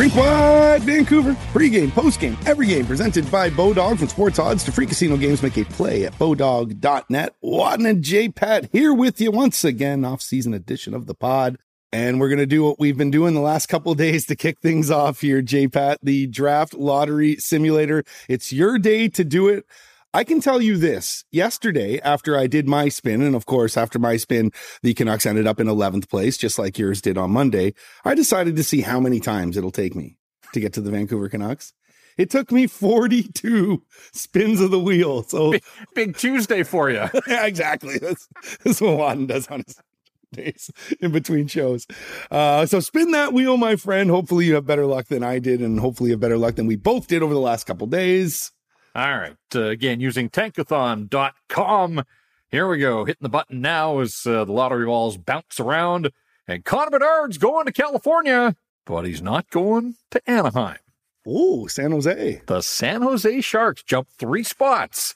Rinkwide Vancouver. Pre-game, post-game, every game presented by Bodog from Sports Odds to free casino games. Make a play at bodog.net. Wadden and J-Pat here with you once again, off-season edition of the pod. And we're going to do what we've been doing the last couple days to kick things off here, J-Pat, the draft lottery simulator. It's your day to do it. I can tell you this yesterday after I did my spin, and of course, after my spin, the Canucks ended up in 11th place, just like yours did on Monday. I decided to see how many times it'll take me to get to the Vancouver Canucks. It took me 42 spins of the wheel. So big, big Tuesday for you. yeah, exactly. That's, that's what Wadden does on his days in between shows. Uh, so spin that wheel, my friend. Hopefully you have better luck than I did, and hopefully you have better luck than we both did over the last couple days. All right. Uh, again, using tankathon.com. Here we go. Hitting the button now as uh, the lottery balls bounce around. And Connor Bedard's going to California, but he's not going to Anaheim. Oh, San Jose. The San Jose Sharks jumped three spots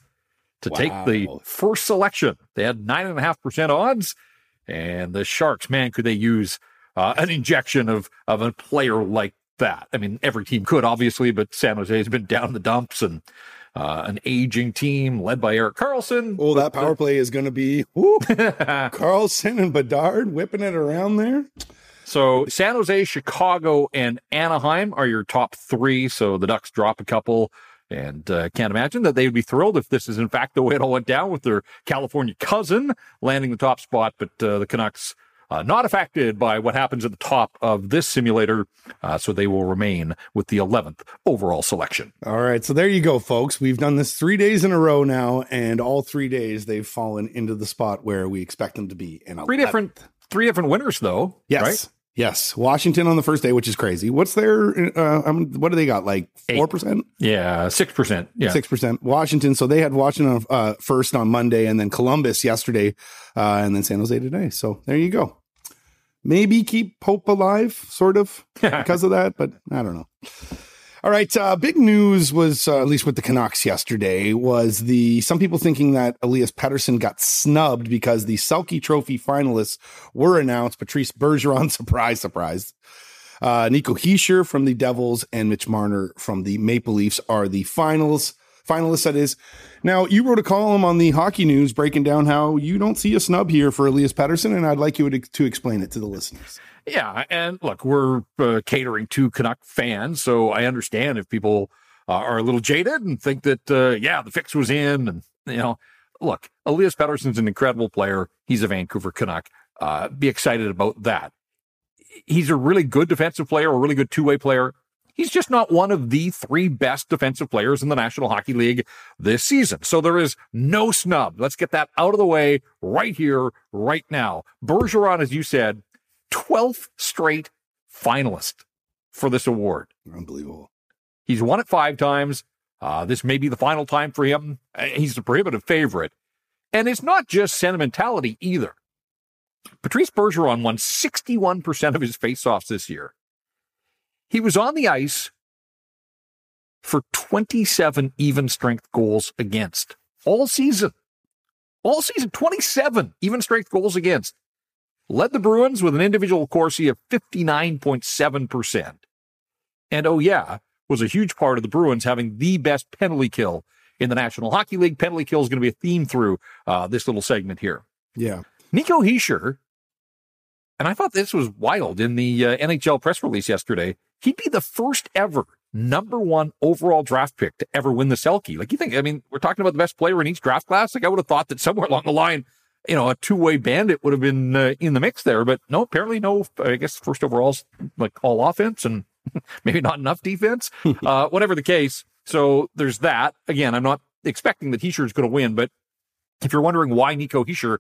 to wow. take the first selection. They had nine and a half percent odds. And the Sharks, man, could they use uh, an injection of, of a player like that? I mean, every team could, obviously, but San Jose has been down the dumps and uh, an aging team led by Erik Karlsson. Oh, that power play is going to be Karlsson and Bedard whipping it around there. So San Jose, Chicago, and Anaheim are your top three. So the Ducks drop a couple. And uh, can't imagine that they would be thrilled if this is in fact the way it all went down with their California cousin landing the top spot. But uh, the Canucks uh, not affected by what happens at the top of this simulator. Uh, so they will remain with the 11th overall selection. All right. So there you go, folks. We've done this three days in a row now, and all three days they've fallen into the spot where we expect them to be. In three different, three different winners, though. Yes. Right? Yes, Washington on the first day, which is crazy. What's their? Uh, um, what do they got? Like four percent? Yeah, six percent. Yeah, six percent. Washington. So they had Washington uh, first on Monday, and then Columbus yesterday, uh, and then San Jose today. So there you go maybe keep hope alive, sort of, because of that. But I don't know. All right, uh, big news was uh, at least with the Canucks yesterday was the some people thinking that Elias Pettersson got snubbed because the Selke Trophy finalists were announced. Patrice Bergeron, surprise, surprise. Uh, Nico Hischier from the Devils and Mitch Marner from the Maple Leafs are the finals finalists. That is. Now, you wrote a column on the Hockey News breaking down how you don't see a snub here for Elias Pettersson, and I'd like you to, to explain it to the listeners. Yeah, and look, we're uh, catering to Canuck fans, so I understand if people uh, are a little jaded and think that uh, yeah, the fix was in, and you know, look, Elias Pettersson's an incredible player. He's a Vancouver Canuck. Uh, be excited about that. He's a really good defensive player, a really good two way player. He's just not one of the three best defensive players in the National Hockey League this season. So there is no snub. Let's get that out of the way right here, right now. Bergeron, as you said, 12th straight finalist for this award. Unbelievable. He's won it five times. Uh, this may be the final time for him. Uh, he's a prohibitive favorite. And it's not just sentimentality either. Patrice Bergeron won 61% of his faceoffs this year. He was on the ice for 27 even strength goals against all season. All season, 27 even strength goals against. Led the Bruins with an individual Corsi of 59.7%. And oh, yeah, was a huge part of the Bruins having the best penalty kill in the National Hockey League. Penalty kill is going to be a theme through uh, this little segment here. Yeah. Nico Hischier, and I thought this was wild in the uh, NHL press release yesterday he'd be the first ever number one overall draft pick to ever win the Selke. Like you think, I mean, we're talking about the best player in each draft class. Like I would have thought that somewhere along the line, you know, a two way bandit would have been uh, in the mix there, but no, apparently no, I guess first overall's like all offense and maybe not enough defense, uh, whatever the case. So there's that. Again, I'm not expecting that Hischier is going to win, but if you're wondering why Nico Hischier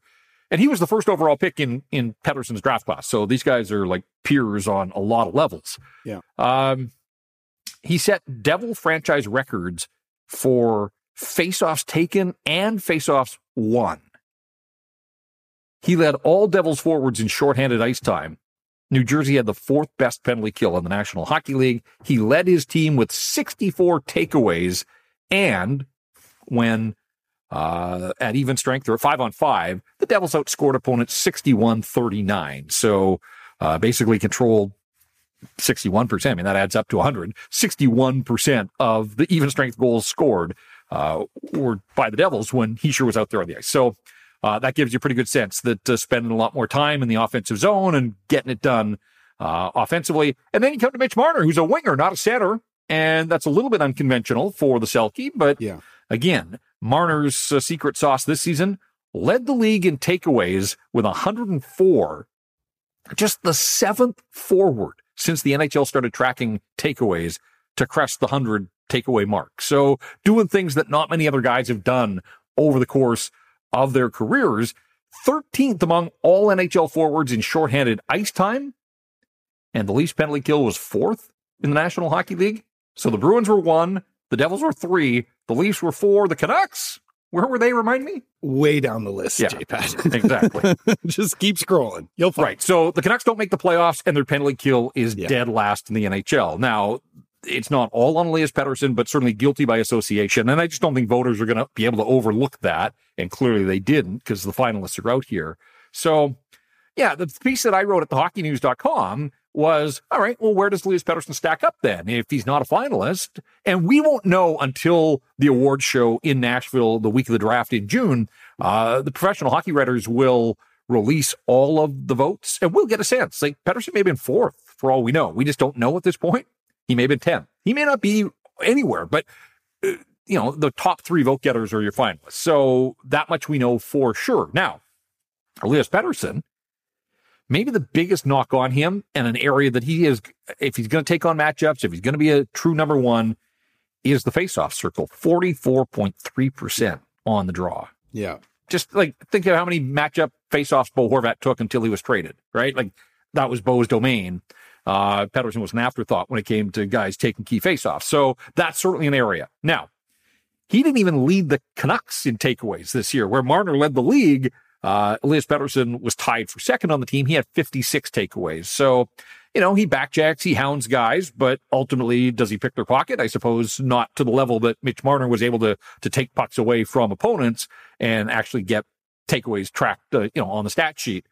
and he was the first overall pick in in Pettersson's draft class. So these guys are like peers on a lot of levels. Yeah. Um, he set Devil franchise records for faceoffs taken and faceoffs won. He led all Devils forwards in shorthanded ice time. New Jersey had the fourth best penalty kill in the National Hockey League. He led his team with 64 takeaways. And when uh, at even strength or five on five, the Devils outscored opponents 61 39. So uh, basically controlled 61%. I mean, that adds up to 100. 61% of the even strength goals scored uh, were by the Devils when Hischier was out there on the ice. So uh, that gives you a pretty good sense that uh, spending a lot more time in the offensive zone and getting it done uh, offensively. And then you come to Mitch Marner, who's a winger, not a center. And that's a little bit unconventional for the Selke. But yeah. again, Marner's uh, secret sauce this season led the league in takeaways with 104, just the seventh forward since the NHL started tracking takeaways to crest the 100 takeaway mark. So doing things that not many other guys have done over the course of their careers. 13th among all NHL forwards in shorthanded ice time. And the Leafs penalty kill was fourth in the National Hockey League. So the Bruins were one, the Devils were three, the Leafs were four, the Canucks where were they? Remind me. Way down the list, yeah, JPAT. exactly. Just keep scrolling. You'll find. Right. So the Canucks don't make the playoffs, and their penalty kill is yeah. dead last in the NHL. Now, it's not all on Elias Pettersson, but certainly guilty by association. And I just don't think voters are going to be able to overlook that. And clearly they didn't because the finalists are out here. So, yeah, the piece that I wrote at thehockeynews.com was all right, well, where does Elias Pettersson stack up then if he's not a finalist? And we won't know until the award show in Nashville the week of the draft in June. Uh, the professional hockey writers will release all of the votes and we'll get a sense. Like Pettersson may have been fourth for all we know. We just don't know at this point. He may have been 10. He may not be anywhere, but uh, you know, the top three vote getters are your finalists. So that much we know for sure. Now, Elias Pettersson maybe the biggest knock on him and an area that he is, if he's going to take on matchups, if he's going to be a true number one, is the faceoff circle, 44.3% on the draw. Yeah. Just like think of how many matchup faceoffs Bo Horvat took until he was traded, right? Like that was Bo's domain. Uh, Pettersson was an afterthought when it came to guys taking key faceoffs. So that's certainly an area. Now, he didn't even lead the Canucks in takeaways this year, where Marner led the league uh, Elias Pettersson was tied for second on the team. He had 56 takeaways. So, you know, he backchecks, he hounds guys, but ultimately, does he pick their pocket? I suppose not to the level that Mitch Marner was able to, to take pucks away from opponents and actually get takeaways tracked, uh, you know, on the stat sheet.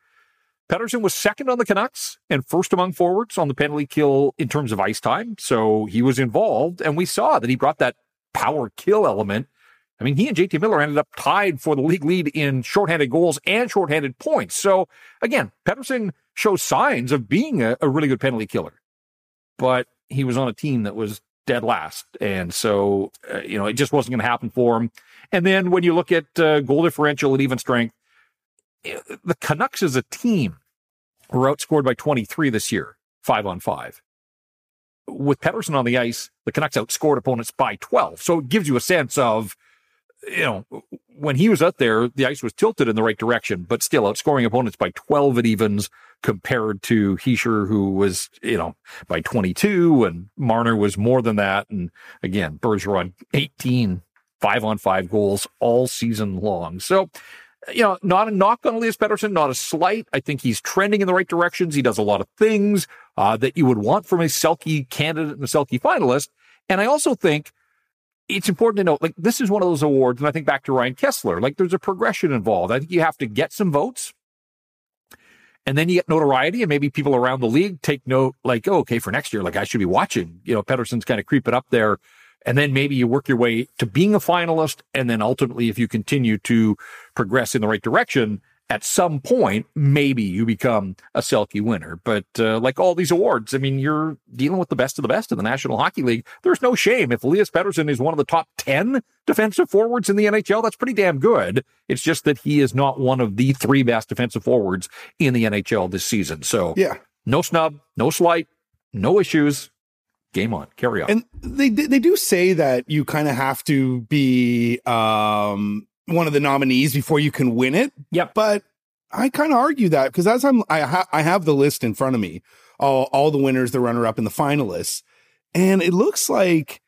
Pettersson was second on the Canucks and first among forwards on the penalty kill in terms of ice time. So he was involved and we saw that he brought that power kill element I mean, he and JT Miller ended up tied for the league lead in shorthanded goals and shorthanded points. So again, Pettersson shows signs of being a, a really good penalty killer, but he was on a team that was dead last. And so, uh, you know, it just wasn't going to happen for him. And then when you look at uh, goal differential and even strength, eh, the Canucks as a team were outscored by 23 this year, five on five. With Pettersson on the ice, the Canucks outscored opponents by 12. So it gives you a sense of you know, when he was out there, the ice was tilted in the right direction, but still outscoring opponents by 12 at evens compared to Hischier, who was, you know, by 22 and Marner was more than that. And again, Bergeron 18 five on five goals all season long. So, you know, not a knock on Elias Pettersson, not a slight. I think he's trending in the right directions. He does a lot of things uh, that you would want from a Selke candidate and a Selke finalist. And I also think it's important to note, like, this is one of those awards, and I think back to Ryan Kesler, like, there's a progression involved. I think you have to get some votes, and then you get notoriety, and maybe people around the league take note, like, oh, okay, for next year, like, I should be watching. You know, Pettersson's kind of creeping up there. And then maybe you work your way to being a finalist. And then ultimately, if you continue to progress in the right direction, at some point, maybe you become a Selke winner. But uh, like all these awards, I mean, you're dealing with the best of the best in the National Hockey League. There's no shame. If Elias Pettersson is one of the top 10 defensive forwards in the NHL, that's pretty damn good. It's just that he is not one of the three best defensive forwards in the NHL this season. So, yeah, no snub, no slight, no issues. Game on, carry on. And they they do say that you kind of have to be um one of the nominees before you can win it. Yep. But I kind of argue that because as I'm, I, ha- I have the list in front of me, all, all the winners, the runner up, and the finalists, and it looks like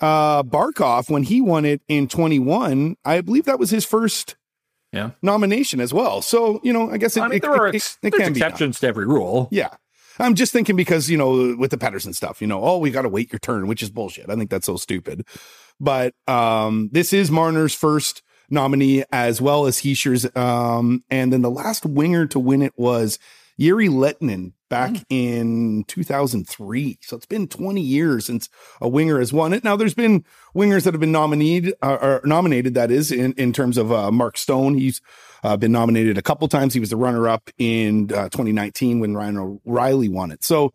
uh Barkov when he won it in 21, I believe that was his first yeah nomination as well. So you know, I guess it, I mean, it, there are it, it, can exceptions to every rule. Yeah. I'm just thinking because, you know, with the Pettersson stuff, you know, oh, we got to wait your turn, which is bullshit. I think that's so stupid. But um, this is Marner's first nominee as well as Hischier's. Um, and then the last winger to win it was Jere Lehtinen back Mm. in 2003. So it's been 20 years since a winger has won it. Now there's been wingers that have been nominated, uh, or nominated that is in, in terms of uh, Mark Stone. He's uh, been nominated a couple times. He was the runner up in uh, 2019 when Ryan O'Reilly won it. So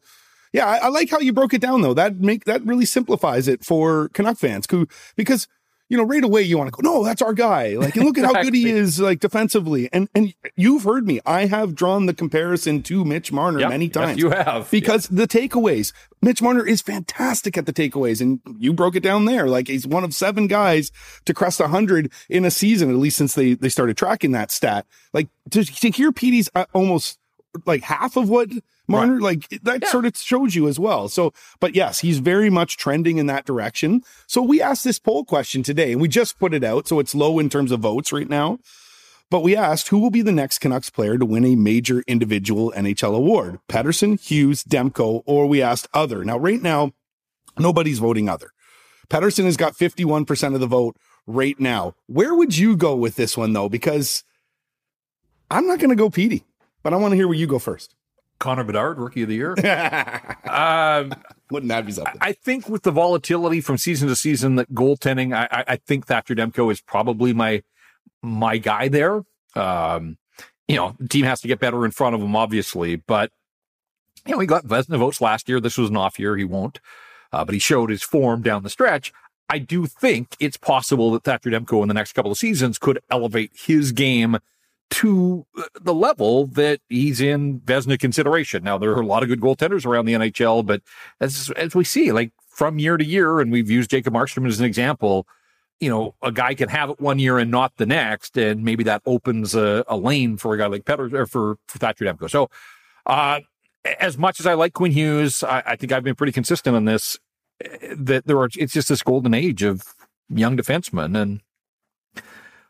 yeah, I, I like how you broke it down though. That make that really simplifies it for Canuck fans who because you know, right away you want to go, no, that's our guy. Like, and look at how good he is, like defensively. And and you've heard me. I have drawn the comparison to Mitch Marner Yep, many yes, times you have. because the takeaways. Mitch Marner is fantastic at the takeaways, and you broke it down there. Like he's one of seven guys to crest hundred in a season, at least since they they started tracking that stat. Like to, to hear Petey's uh, almost like half of what Marner like that Yeah. sort of shows you as well. So, but yes, he's very much trending in that direction. So we asked this poll question today, and we just put it out, so it's low in terms of votes right now. But we asked who will be the next Canucks player to win a major individual NHL award? Pettersson, Hughes, Demko, or we asked other. Now, right now, nobody's voting other. Pettersson has got 51% of the vote right now. Where would you go with this one, though? Because I'm not going to go Petey, but I want to hear where you go first. Connor Bedard, rookie of the year. um, Wouldn't that be something? I think with the volatility from season to season, that goaltending, I, I, I think Thatcher Demko is probably my my guy there. Um, you know, the team has to get better in front of him, obviously, but you know, he got Vezina votes last year. This was an off year. He won't, uh, but he showed his form down the stretch. I do think it's possible that Thatcher Demko in the next couple of seasons could elevate his game to the level that he's in Vezina consideration. Now, there are a lot of good goaltenders around the NHL, but as as we see, like from year to year, and we've used Jacob Markstrom as an example, you know, a guy can have it one year and not the next, and maybe that opens a, a lane for a guy like Petter or for, for Thatcher Demko. So, uh, as much as I like Quinn Hughes, I, I think I've been pretty consistent on this. eh, That there are, it's just this golden age of young defensemen, and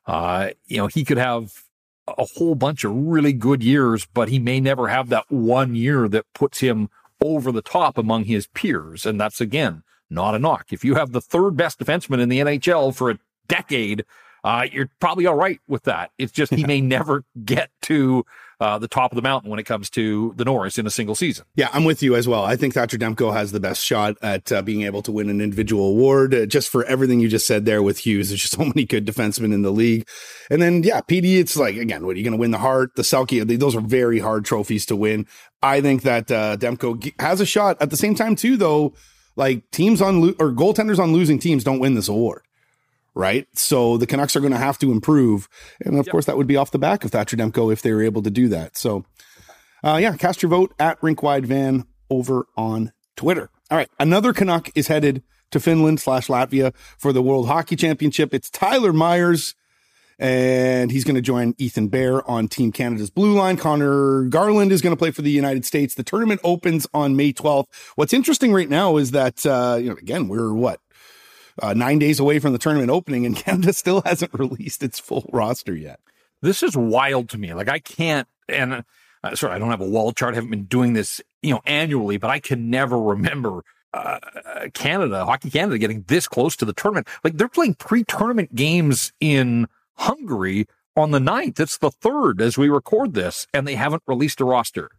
uh, you know, he could have a whole bunch of really good years, but he may never have that one year that puts him over the top among his peers. And that's again not a knock. If you have the third best defenseman in the NHL for a decade, uh, you're probably all right with that. It's just he may never get to uh, the top of the mountain when it comes to the Norris in a single season. Yeah, I'm with you as well. I think Thatcher Demko has the best shot at uh, being able to win an individual award uh, just for everything you just said there with Hughes. There's just so many good defensemen in the league. And then, yeah, Petey, it's like, again, what are you going to win the Hart, the Selke? Those are very hard trophies to win. I think that uh, Demko has a shot. At the same time, too, though, like teams on lo- or goaltenders on losing teams don't win this award. Right. So the Canucks are going to have to improve. And of Yep. course, that would be off the back of Thatcher Demko if they were able to do that. So, uh, yeah, cast your vote at Rinkwide Van over on Twitter. All right, another Canuck is headed to Finland slash Latvia for the World Hockey Championship. It's Tyler Myers, and he's going to join Ethan Bear on Team Canada's blue line. Connor Garland is going to play for the United States. The tournament opens on May 12th. What's interesting right now is that, uh, you know, again, we're what? Uh, nine days away from the tournament opening, and Canada still hasn't released its full roster yet. This is wild to me. Like I can't, and uh, sorry, I don't have a wall chart. I haven't been doing this, you know, annually, but I can never remember uh, Canada, Hockey Canada, getting this close to the tournament. Like they're playing pre-tournament games in Hungary on the 9th. It's the third as we record this, and they haven't released a roster.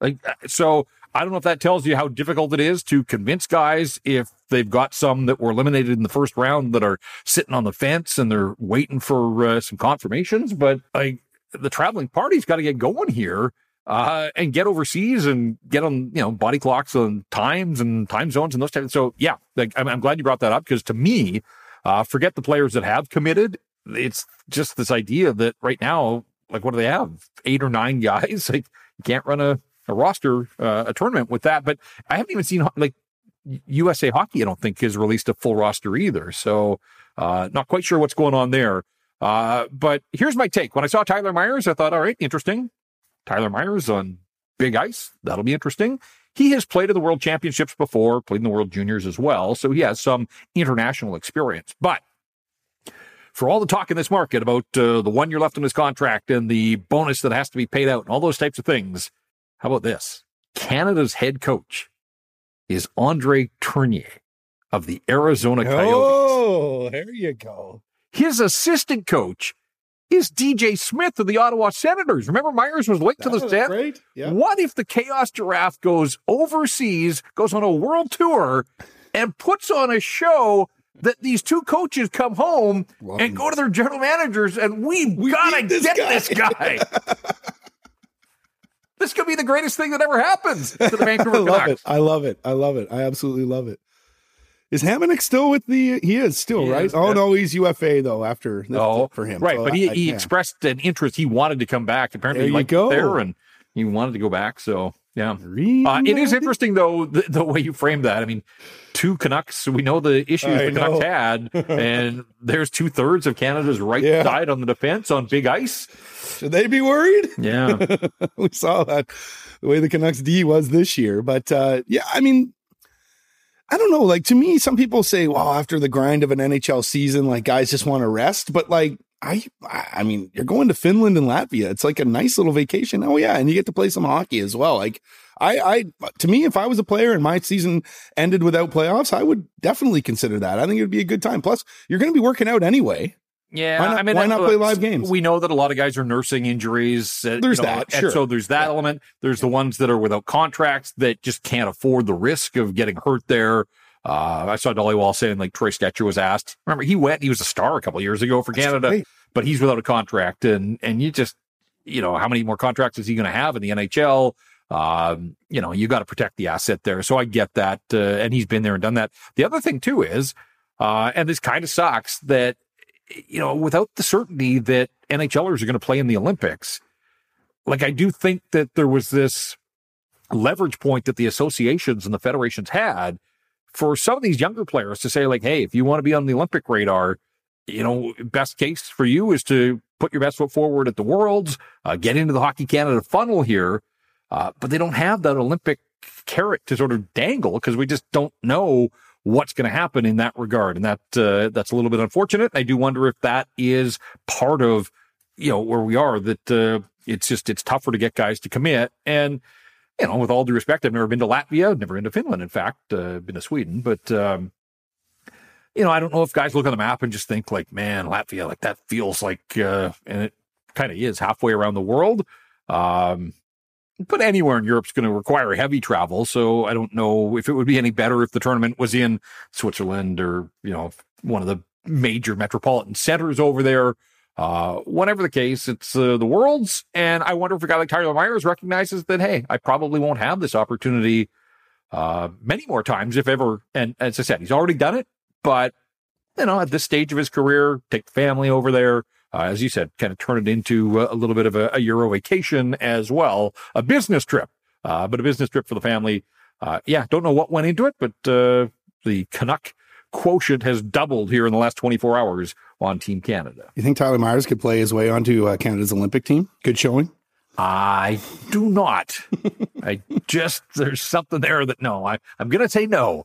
Like uh, so, I don't know if that tells you how difficult it is to convince guys if they've got some that were eliminated in the first round that are sitting on the fence and they're waiting for uh, some confirmations. But like the traveling party's got to get going here uh, and get overseas and get on, you know, body clocks and times and time zones and those types. So yeah, like I'm, I'm glad you brought that up because to me, uh, forget the players that have committed. It's just this idea that right now, like, what do they have? Eight or nine guys? Like, you can't run a, a roster, uh, a tournament with that. But I haven't even seen like USA Hockey, I don't think has released a full roster either. So, uh, not quite sure what's going on there. Uh, but here's my take. When I saw Tyler Myers, I thought, all right, interesting. Tyler Myers on big ice. That'll be interesting. He has played in the World Championships before, played in the World Juniors as well. So he has some international experience. But for all the talk in this market about uh, the one year left on his contract and the bonus that has to be paid out and all those types of things, how about this? Canada's head coach is Andre Tourigny of the Arizona Coyotes. Oh, there you go. His assistant coach is DJ Smith of the Ottawa Senators. Remember, Myers was linked to the set. Right? Yeah. What if the Chaos Giraffe goes overseas, goes on a world tour, and puts on a show that these two coaches come home Wow. and go to their general managers and we, We gotta this get guy." this guy. this could be the greatest thing that ever happens to the Vancouver I love Canucks. it. I love it. I love it. I absolutely love it. Is Hamonic still with the? He is still He right. is, oh no, he's UFA though. After No, for him, right? So but he, I- he yeah. expressed an interest. He wanted to come back. Apparently, There he you liked go. there, and he wanted to go back. So, yeah. Uh, it is interesting though the, the way you framed that. I mean, two Canucks. We know the issues I the Canucks know. had, and there's two thirds of Canada's right Yeah. side on the defense on big ice. Should they be worried? Yeah, we saw that the way the Canucks D was this year. But uh, yeah, I mean, I don't know. Like to me, some people say, "Well, after the grind of an NHL season, like guys just want to rest." But like, I, I mean, you're going to Finland and Latvia. It's like a nice little vacation. Oh yeah, and you get to play some hockey as well. Like, I, I, to me, if I was a player and my season ended without playoffs, I would definitely consider that. I think it would be a good time. Plus, you're going to be working out anyway. Yeah. Why not- I mean, why not play live games? We know that a lot of guys are nursing injuries. uh, There's you know, that, and sure. so there's that element. There's the ones that are without contracts that just can't afford the risk of getting hurt there. Uh, I saw Dhaliwal saying like Troy Stecher was asked. Remember, he went. He was a star a couple of years ago for Canada, right. but he's without a contract, and and you just you know how many more contracts is he going to have in the NHL? Um, you know, you got to protect the asset there. So I get that, uh, and he's been there and done that. The other thing too is, uh, and this kind of sucks that you know without the certainty that NHLers are going to play in the Olympics. Like I do think that there was this leverage point that the associations and the federations had for some of these younger players to say like, hey, if you want to be on the Olympic radar, you know, best case for you is to put your best foot forward at the Worlds, uh, get into the Hockey Canada funnel here. Uh, but they don't have that Olympic carrot to sort of dangle because we just don't know what's going to happen in that regard. And that, uh, that's a little bit unfortunate. I do wonder if that is part of, you know, where we are that, uh, it's just, it's tougher to get guys to commit. And, you know, with all due respect, I've never been to Latvia, never been to Finland, in fact, uh, been to Sweden, but, um, you know, I don't know if guys look on the map and just think like, man, Latvia, like that feels like, uh, and it kind of is halfway around the world. Um, but anywhere in Europe's going to require heavy travel. So I don't know if it would be any better if the tournament was in Switzerland or, you know, one of the major metropolitan centers over there. Uh, whatever the case, it's uh, the world's. And I wonder if a guy like Tyler Myers recognizes that, hey, I probably won't have this opportunity uh, many more times, if ever. And as I said, he's already done it. But, you know, at this stage of his career, take the family over there. Uh, as you said, kind of turn it into a, a little bit of a, a Euro vacation as well, a business trip, uh, but a business trip for the family. Uh, yeah, don't know what went into it, but uh, the Canuck quotient has doubled here in the last 24 hours on Team Canada. You think Tyler Myers could play his way onto uh, Canada's Olympic team? Good showing. I do not. I just, there's something there that no, I, I'm going to say no.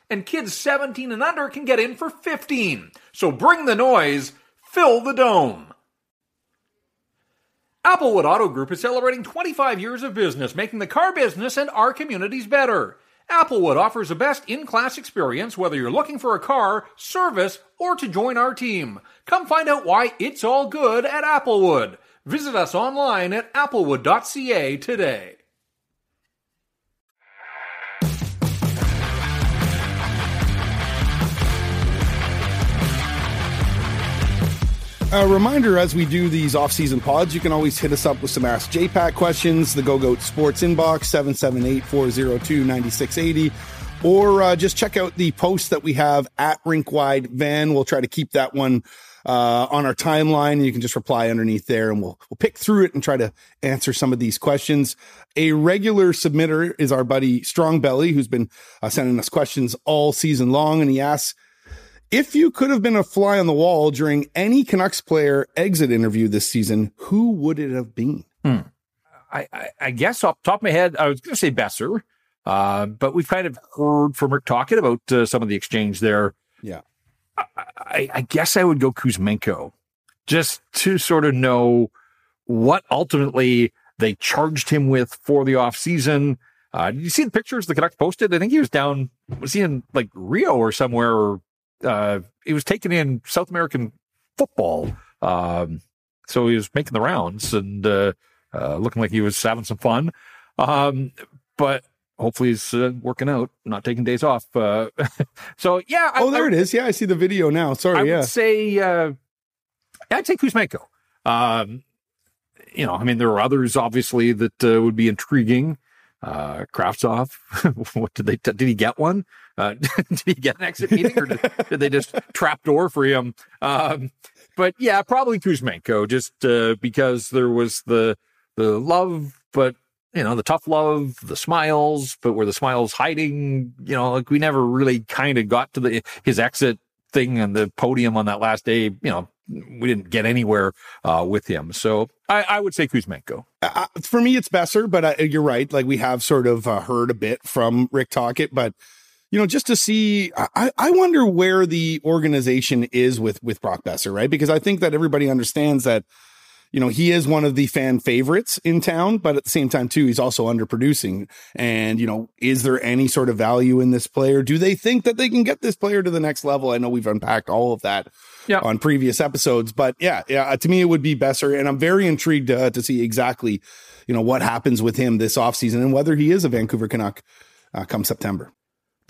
and kids 17 and under can get in for 15. So bring the noise, fill the dome. Applewood Auto Group is celebrating 25 years of business, making the car business and our communities better. Applewood offers the best in class experience whether you're looking for a car, service, or to join our team. Come find out why it's all good at Applewood. Visit us online at applewood.ca today. A reminder as we do these off-season pods, you can always hit us up with some Ask JPat questions, the Go Goat Sports inbox, 778-402-9680, or uh, just check out the post that we have at Rinkwide Van. We'll try to keep that one uh, on our timeline. And You can just reply underneath there and we'll, we'll pick through it and try to answer some of these questions. A regular submitter is our buddy Strong Belly, who's been uh, sending us questions all season long. And he asks, if you could have been a fly on the wall during any Canucks player exit interview this season, who would it have been? Hmm. I, I, I, guess off the top of my head, I was going to say Boeser, uh, but we've kind of heard from Rick talking about uh, some of the exchange there. Yeah. I, I, I guess I would go Kuzmenko just to sort of know what ultimately they charged him with for the offseason. Uh, did you see the pictures the Canucks posted? I think he was down, was he in like Rio or somewhere? Or, uh, he was taking in South American football. Um, so he was making the rounds and, uh, uh, looking like he was having some fun. Um, but hopefully he's uh, working out, not taking days off. Uh, so yeah. Oh, there I, it is. Yeah, I see the video now. Sorry. I yeah. would say, uh, I'd say Kuzmenko. Um, you know, I mean, there are others obviously that uh, would be intriguing. Uh, Kravtsov, what did they, t- did he get one? Uh, did he get an exit meeting or did, did they just trap door for him? Um, but yeah, probably Kuzmenko just, uh, because there was the, the love, but you know, the tough love, the smiles, but were the smiles hiding? You know, like we never really kind of got to the his exit thing and the podium on that last day. You know, we didn't get anywhere uh, with him. So I, I would say Kuzmenko. Uh, for me, it's Boeser, but uh, you're right. Like we have sort of uh, heard a bit from Rick Tocchet, but you know, just to see, I, I wonder where the organization is with with Brock Boeser, right? Because I think that everybody understands that you know, he is one of the fan favorites in town, but at the same time, too, he's also underproducing. And, you know, is there any sort of value in this player? Do they think that they can get this player to the next level? I know we've unpacked all of that on previous episodes, but yeah, yeah, to me, it would be Boeser. And I'm very intrigued uh, to see exactly, you know, what happens with him this offseason and whether he is a Vancouver Canuck uh, come September.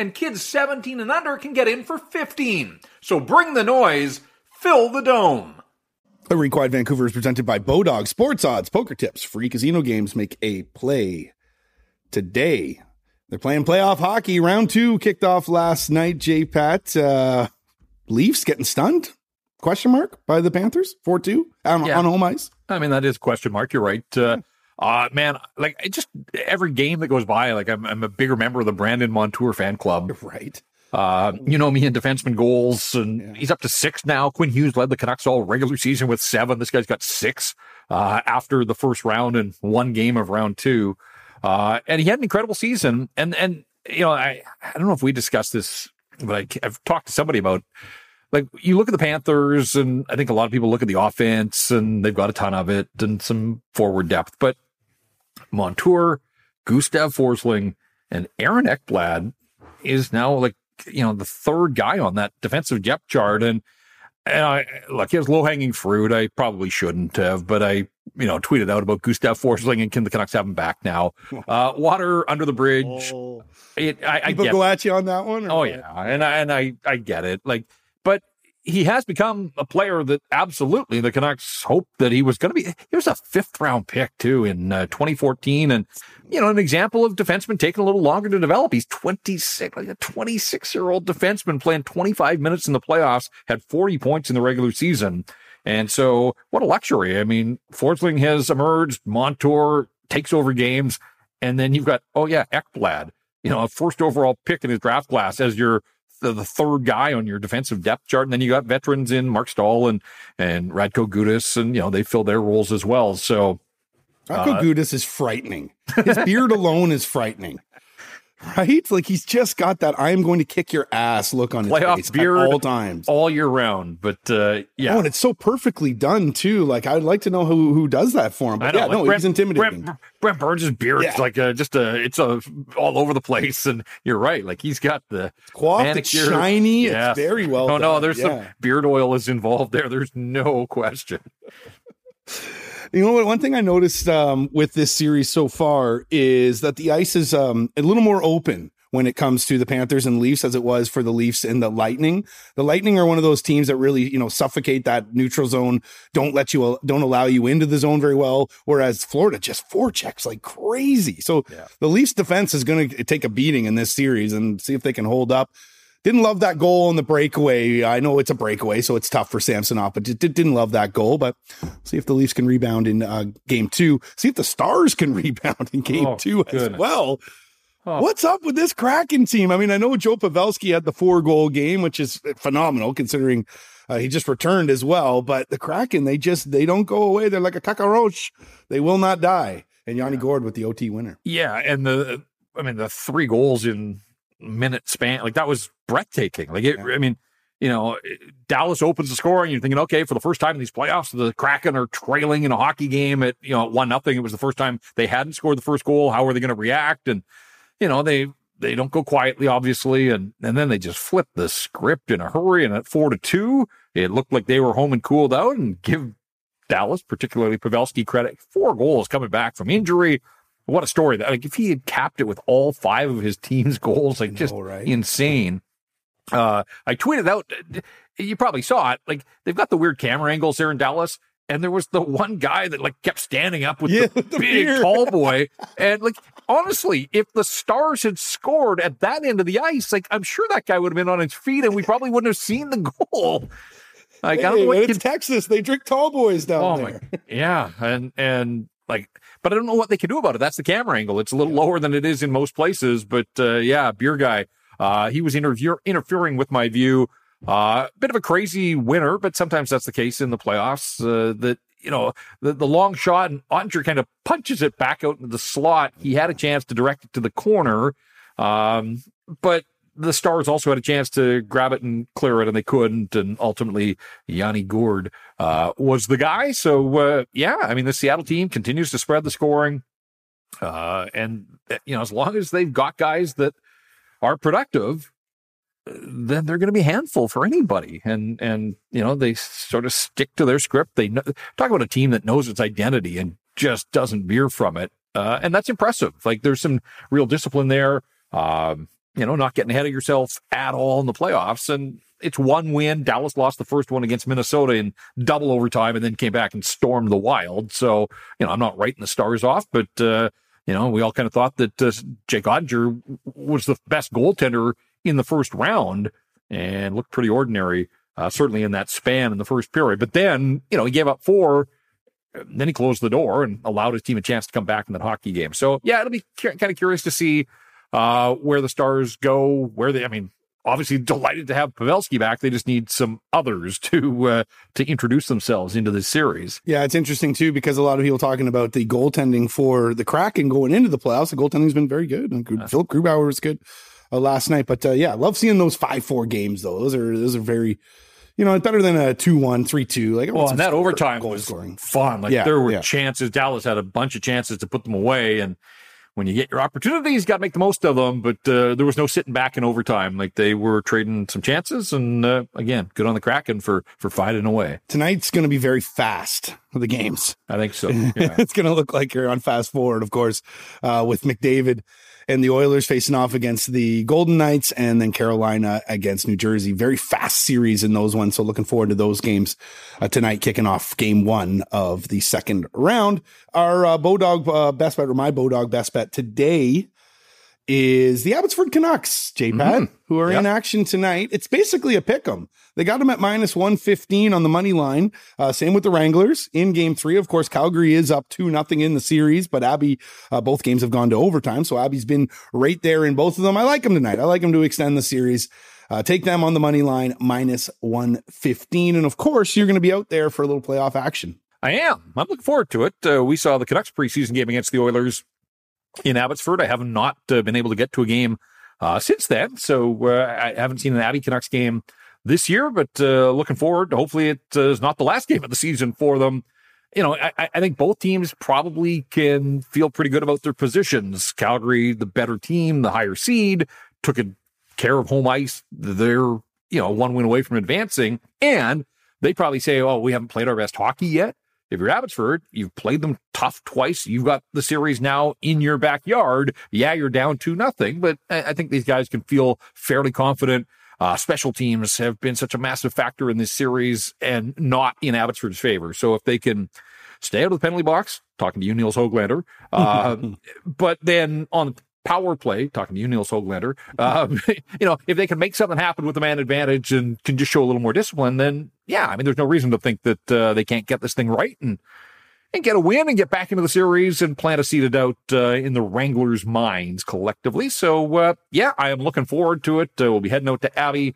and kids 17 and under can get in for 15. So bring the noise. Fill the dome. The Rinkwide Vancouver is presented by Bodog Sports Odds, Poker Tips, free casino games. Make a play today. They're playing playoff hockey. Round two kicked off last night. J Pat, uh, Leafs getting stunned? Question mark by the Panthers, four two on, yeah. on home ice. I mean that is question mark. You're right. Uh, uh man, like just every game that goes by, like I'm, I'm a bigger member of the Brandon Montour fan club. Right. Uh, you know me in defenseman goals, and yeah. he's up to six now. Quinn Hughes led the Canucks all regular season with seven. This guy's got six uh, after the first round and one game of round two. Uh, and he had an incredible season. And and you know, I I don't know if we discussed this, but I, I've talked to somebody about like you look at the Panthers, and I think a lot of people look at the offense, and they've got a ton of it and some forward depth, but Montour, Gustav Forsling, and Aaron Ekblad is now like you know, the third guy on that defensive depth chart. And, and I, look, he has low hanging fruit. I probably shouldn't have, but I, you know, tweeted out about Gustav Forsling and can the Canucks have him back now? Uh, water under the bridge. Oh. It, I, People I get, go at you on that one. oh yeah, and I, and I, I get it. Like, he has become a player that absolutely the Canucks hoped that he was going to be. He was a fifth round pick too in uh, 2014, and you know an example of defenseman taking a little longer to develop. He's 26, like a 26 year old defenseman playing 25 minutes in the playoffs, had 40 points in the regular season, and so what a luxury. I mean, Forsling has emerged. Montour takes over games, and then you've got oh yeah, Ekblad, you know, a first overall pick in his draft class as your the, the, third guy on your defensive depth chart. And then you got veterans in Marc Staal and, and Radko Gudas, and, you know, they fill their roles as well. So, Radko uh, Gudas is frightening. His beard alone is frightening right? Like he's just got that "I am going to kick your ass" look on his Playoff face beard all times, all year round. But uh, yeah, oh, and it's so perfectly done too. Like I'd like to know who who does that for him. But yeah, like no, Brent, he's intimidating. Brent, Brent Burns' beard yeah. like a, just a it's a all over the place, and you're right. Like he's got the coiffed, it's shiny, yes. it's very well. No, done. no, there's yeah. some beard oil is involved there. There's no question. You know what? One thing I noticed um, with this series so far is that the ice is um, a little more open when it comes to the Panthers and Leafs as it was for the Leafs and the Lightning. The Lightning are one of those teams that really, you know, suffocate that neutral zone, don't let you, don't allow you into the zone very well. Whereas Florida just forechecks like crazy. So yeah. the Leafs defense is going to take a beating in this series and see if they can hold up. Didn't love that goal on the breakaway. I know it's a breakaway, so it's tough for Samsonov, but didn't love that goal. But see if the Leafs can rebound in uh, game two. See if the Stars can rebound in game oh, two goodness. as well. Oh. What's up with this Kraken team? I mean, I know Joe Pavelski had the four goal game, which is phenomenal considering uh, he just returned as well. But the Kraken, they just they don't go away. They're like a cockroach. They will not die. And Yanni yeah. Gourde with the OT winner. Yeah, and the I mean the three goals in minute span like that was breathtaking. Like it, yeah. I mean, you know, Dallas opens the score and you're thinking, okay, for the first time in these playoffs, the Kraken are trailing in a hockey game at you know one nothing. It was the first time they hadn't scored the first goal. How are they going to react? And you know, they they don't go quietly, obviously, and and then they just flip the script in a hurry. And at four to two, it looked like they were home and cooled out. And give Dallas, particularly Pavelski, credit. Four goals coming back from injury. What a story! That like if he had capped it with all five of his team's goals, like know, just right? insane. Uh, I tweeted out. You probably saw it. Like they've got the weird camera angles there in Dallas and there was the one guy that like kept standing up with yeah, the, the, big beer. tall boy and like honestly if the stars had scored at that end of the ice like i'm sure that guy would have been on his feet and we probably wouldn't have seen the goal like hey, I don't know it's can... texas they drink tall boys down oh there my, yeah and and like but i don't know what they can do about it that's the camera angle it's a little lower than it is in most places but uh, yeah beer guy uh, he was interview- interfering with my view a uh, bit of a crazy winner, but sometimes that's the case in the playoffs. Uh, that you know the, the long shot and Oettinger kind of punches it back out into the slot. He had a chance to direct it to the corner, um, but the Stars also had a chance to grab it and clear it, and they couldn't. And ultimately, Yanni Gourde uh, was the guy. So uh, yeah, I mean the Seattle team continues to spread the scoring, uh, and you know as long as they've got guys that are productive, then they're going to be handful for anybody. And, and, you know, they sort of stick to their script. They know, talk about a team that knows its identity and just doesn't veer from it. Uh, and that's impressive. Like there's some real discipline there. Um, you know, not getting ahead of yourself at all in the playoffs. And it's one win. Dallas lost the first one against Minnesota in double overtime and then came back and stormed the wild. So, you know, I'm not writing the stars off, but, uh, you know, we all kind of thought that uh, Jake Oettinger was the best goaltender in the first round and looked pretty ordinary, uh, certainly in that span in the first period. But then, you know, he gave up four. Then he closed the door and allowed his team a chance to come back in that hockey game. So, yeah, it'll be kind of curious to see uh, where the Stars go, where they, I mean, obviously delighted to have Pavelski back. They just need some others to uh, to introduce themselves into this series. Yeah, it's interesting too because a lot of people talking about the goaltending for the Kraken going into the playoffs. The goaltending's been very good. And good. Uh, Philip Grubauer was good uh, last night. But uh, yeah, love seeing those five four games though. Those are those are very you know, better than a 2 1, 3 2. Like, well, and that score, overtime was scoring. fun. Like, yeah, there were yeah. chances. Dallas had a bunch of chances to put them away. And when you get your opportunities, you got to make the most of them. But uh, there was no sitting back in overtime. Like, they were trading some chances. And uh, again, good on the Kraken for, for fighting away. Tonight's going to be very fast, the games. I think so. Yeah. it's going to look like you're on fast forward, of course, uh, with McDavid and the Oilers facing off against the Golden Knights and then Carolina against New Jersey. Very fast series in those ones. So looking forward to those games uh, tonight, kicking off game one of the second round. Our uh, Bodog uh, best bet or my Bodog best bet today is the Abbotsford Canucks, JPat, mm-hmm. who are yep. in action tonight. It's basically a pick 'em. They got them at minus 115 on the money line. Uh, same with the Wranglers in game three. Of course, Calgary is up 2 nothing in the series, but Abby, uh, both games have gone to overtime. So Abby's been right there in both of them. I like them tonight. I like them to extend the series. Uh, take them on the money line minus 115. And of course, you're going to be out there for a little playoff action. I am. I'm looking forward to it. Uh, we saw the Canucks preseason game against the Oilers in Abbotsford. I have not uh, been able to get to a game uh, since then, so uh, I haven't seen an Abbey Canucks game this year, but uh, looking forward. Hopefully, it uh, is not the last game of the season for them. You know, I, I, think both teams probably can feel pretty good about their positions. Calgary, the better team, the higher seed, took care of home ice. They're, you know, one win away from advancing. And they probably say, oh, we haven't played our best hockey yet. If you're Abbotsford, you've played them tough twice. You've got the series now in your backyard. Yeah, you're down to nothing, but I think these guys can feel fairly confident. Uh, special teams have been such a massive factor in this series and not in Abbotsford's favor. So if they can stay out of the penalty box, talking to you, Nils Hoglander, uh, but then on the power play, talking to you, Neil Hoglander, um, you know, if they can make something happen with the man advantage and can just show a little more discipline, then yeah, I mean, there's no reason to think that uh, they can't get this thing right and and get a win and get back into the series and plant a seed of doubt uh, in the Wranglers' minds collectively. So uh, yeah, I am looking forward to it. Uh, we'll be heading out to Abbey.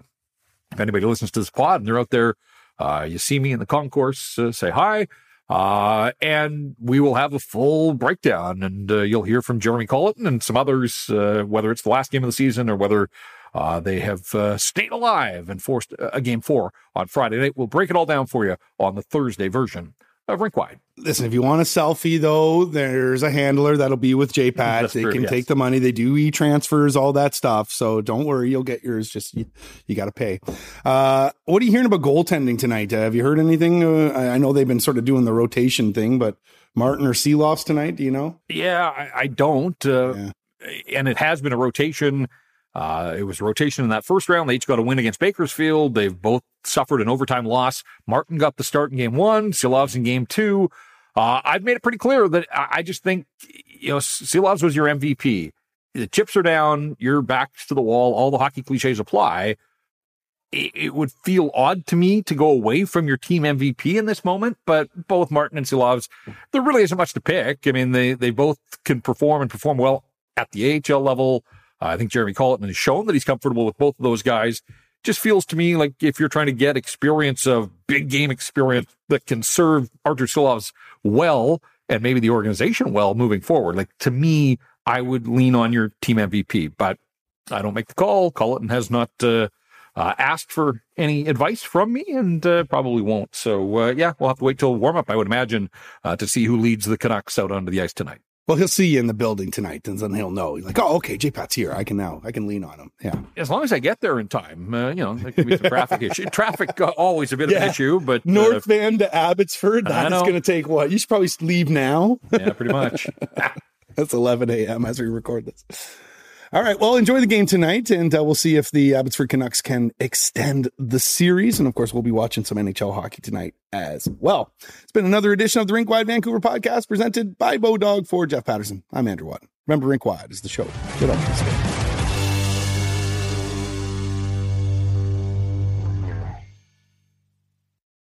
If anybody listens to this pod and they're out there, uh, you see me in the concourse, uh, say hi. Uh, and we will have a full breakdown and, uh, you'll hear from Jeremy Colliton and some others, uh, whether it's the last game of the season or whether, uh, they have, uh, stayed alive and forced a game four on Friday night. We'll break it all down for you on the Thursday version of Rink Wide. Listen, if you want a selfie though, there's a handler that'll be with JPAT. they true, can yes. take the money. They do e transfers, all that stuff. So don't worry, you'll get yours. Just you, you got to pay. Uh, what are you hearing about goaltending tonight? Uh, have you heard anything? Uh, I know they've been sort of doing the rotation thing, but Martin or Silovs tonight? Do you know? Yeah, I, I don't. Uh, yeah. And it has been a rotation uh, it was rotation in that first round. They each got a win against Bakersfield. They've both suffered an overtime loss. Martin got the start in game one, Silovs in game two. Uh, I've made it pretty clear that I just think, you know, Silovs was your MVP. The chips are down, your back's to the wall, all the hockey cliches apply. It, it would feel odd to me to go away from your team MVP in this moment, but both Martin and Silovs, there really isn't much to pick. I mean, they, they both can perform and perform well at the AHL level. Uh, I think Jeremy Colliton has shown that he's comfortable with both of those guys. Just feels to me like if you're trying to get experience of big game experience that can serve Artur Silovs well and maybe the organization well moving forward, like to me, I would lean on your team MVP, but I don't make the call. Colliton has not uh, uh, asked for any advice from me and uh, probably won't. So, uh, yeah, we'll have to wait till warm up, I would imagine, uh, to see who leads the Canucks out onto the ice tonight. Well, he'll see you in the building tonight, and then he'll know. He's like, oh, okay, J Pat's here. I can now, I can lean on him. Yeah. As long as I get there in time, uh, you know, there can be some traffic issue. Traffic uh, always a bit yeah. of an issue, but uh, North Van to Abbotsford, that's going to take what? You should probably leave now. yeah, pretty much. that's 11 a.m. as we record this. All right. Well, enjoy the game tonight, and uh, we'll see if the Abbotsford Canucks can extend the series. And of course, we'll be watching some NHL hockey tonight as well. It's been another edition of the Rink Wide Vancouver podcast presented by Bodog for Jeff Paterson. I'm Andrew Watt. Remember, Rink Wide is the show. Get on